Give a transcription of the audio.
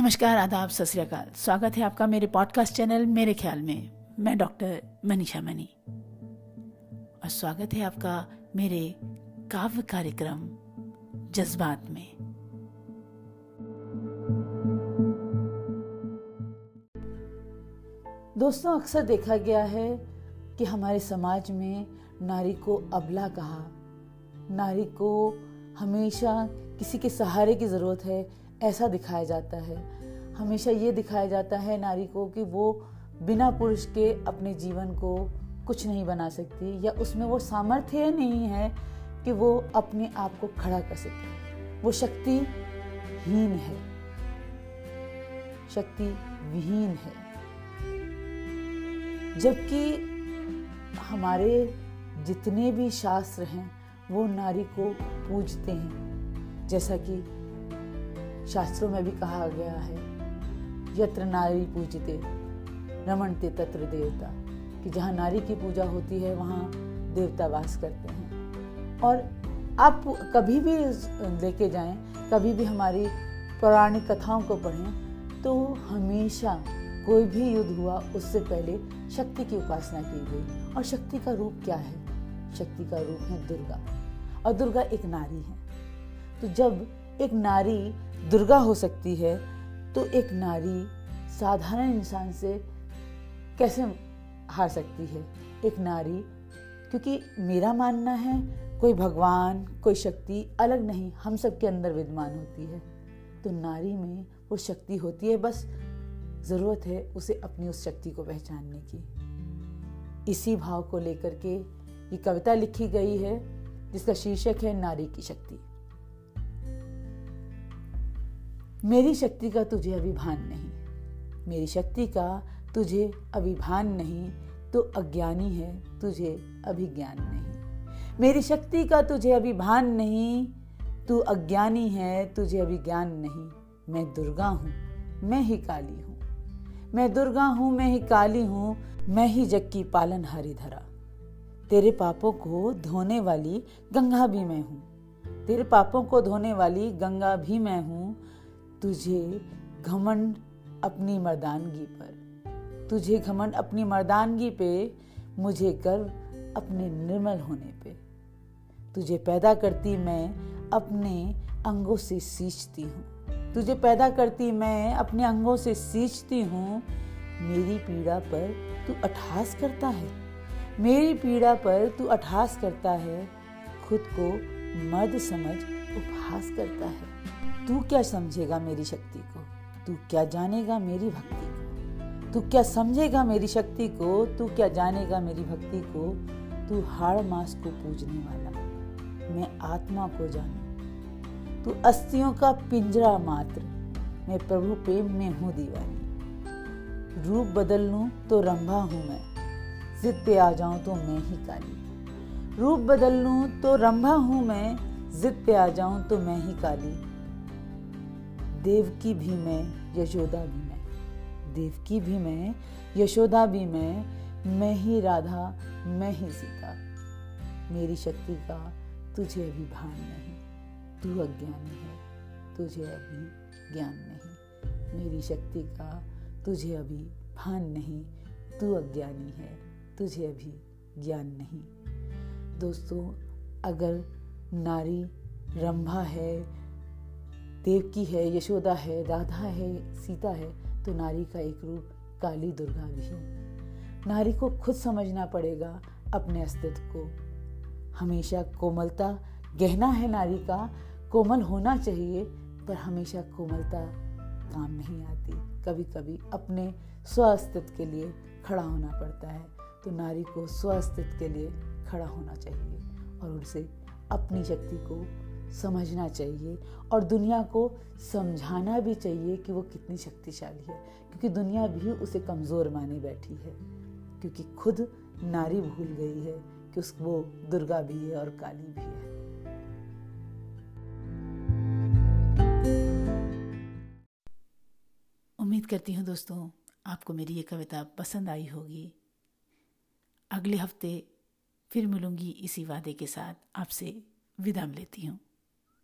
नमस्कार, आदाब, सत स्वागत है आपका मेरे पॉडकास्ट चैनल मेरे ख्याल में। मैं डॉक्टर मनीषा मनी और स्वागत है आपका मेरे काव्य कार्यक्रम, जज्बात में। दोस्तों, अक्सर देखा गया है कि हमारे समाज में नारी को अबला कहा। नारी को हमेशा किसी के सहारे की ज़रूरत है ऐसा दिखाया जाता है। हमेशा ये दिखाया जाता है नारी को कि वो बिना पुरुष के अपने जीवन को कुछ नहीं बना सकती या उसमें वो सामर्थ्य नहीं है कि वो अपने आप को खड़ा कर सके। वो शक्तिहीन है। शक्ति विहीन है। जबकि हमारे जितने भी शास्त्र हैं, वो नारी को पूजते हैं। जैसा कि शास्त्रों में भी कहा गया है, यत्र नारी पूजते रमणते तत्र देवता, कि जहाँ नारी की पूजा होती है, वहाँ देवता वास करते हैं। और आप कभी भी लेके जाएँ, कभी भी हमारी पौराणिक कथाओं को पढ़ें तो हमेशा कोई भी युद्ध हुआ, उससे पहले शक्ति की उपासना की गई। और शक्ति का रूप क्या है? शक्ति का रूप है दुर्गा। और दुर्गा एक नारी है। तो जब एक नारी दुर्गा हो सकती है तो एक नारी साधारण इंसान से कैसे हार सकती है? एक नारी, क्योंकि मेरा मानना है, कोई भगवान, कोई शक्ति अलग नहीं, हम सबके अंदर विद्यमान होती है। तो नारी में वो शक्ति होती है, बस ज़रूरत है उसे अपनी उस शक्ति को पहचानने की। इसी भाव को लेकर के ये कविता लिखी गई है, जिसका शीर्षक है नारी की शक्ति। मेरी शक्ति का तुझे अभिभान नहीं। मेरी शक्ति का तुझे अभिभान नहीं तो अज्ञानी है तुझे अभिज्ञान नहीं। मेरी शक्ति का तुझे अभिभान नहीं, तू अज्ञानी है तुझे अभिज्ञान नहीं। मैं दुर्गा हूँ, मैं ही काली हूँ। मैं दुर्गा हूँ, मैं ही काली हूँ, मैं ही जग की पालन हारी धरा। तेरे पापों को धोने वाली गंगा भी मैं हूँ। तेरे पापों को धोने वाली गंगा भी मैं हूँ। तुझे घमंड अपनी मर्दानगी पर। तुझे घमंड अपनी मर्दानगी पे, मुझे गर्व अपने निर्मल होने पे। तुझे पैदा करती मैं अपने अंगों से सींचती हूँ। तुझे पैदा करती मैं अपने अंगों से सींचती हूँ। मेरी पीड़ा पर तू अठास करता है। मेरी पीड़ा पर तू अठास करता है। खुद को मर्द समझ उपहास करता है। तू क्या समझेगा मेरी शक्ति को? तू क्या जानेगा मेरी भक्ति को? तू क्या समझेगा मेरी शक्ति को? तू क्या जानेगा मेरी भक्ति को? तू हाड़ मास को पूजने वाला। मैं आत्मा को जानू। तू अस्थियों का पिंजरा मात्र। मैं प्रभु प्रेम में हूँ दीवानी। रूप बदल लूँ तो रंभा हूँ मैं। जिद पे आ जाऊँ तो मैं ही काली। रूप बदल लूँ तो रंभा हूँ मैं। जिद पे आ जाऊँ तो मैं ही काली। देवकी भी मैं, यशोदा भी मैं। देवकी भी मैं, यशोदा भी मैं मैं ही राधा, मैं ही सीता। मेरी शक्ति का तुझे अभी भान नहीं। तू अज्ञानी है, तुझे अभी ज्ञान नहीं। मेरी शक्ति का तुझे अभी भान नहीं। तू अज्ञानी है, तुझे अभी ज्ञान नहीं। दोस्तों, अगर नारी रंभा है देवकी है, यशोदा है, राधा है, सीता है तो नारी का एक रूप काली दुर्गा भी है। नारी को खुद समझना पड़ेगा अपने अस्तित्व को। हमेशा कोमलता, गहना है नारी का, कोमल होना चाहिए, पर हमेशा कोमलता काम नहीं आती। कभी कभी अपने स्व अस्तित्व के लिए खड़ा होना पड़ता है तो नारी को स्व अस्तित्व के लिए खड़ा होना चाहिए और उनसे अपनी शक्ति को समझना चाहिए और दुनिया को समझाना भी चाहिए कि वो कितनी शक्तिशाली है, क्योंकि दुनिया भी उसे कमज़ोर माने बैठी है, क्योंकि खुद नारी भूल गई है कि उस, वो दुर्गा भी है और काली भी है। उम्मीद करती हूँ दोस्तों, आपको मेरी ये कविता पसंद आई होगी। अगले हफ़्ते फिर मिलूँगी इसी वादे के साथ। आपसे विदा लेती हूँ।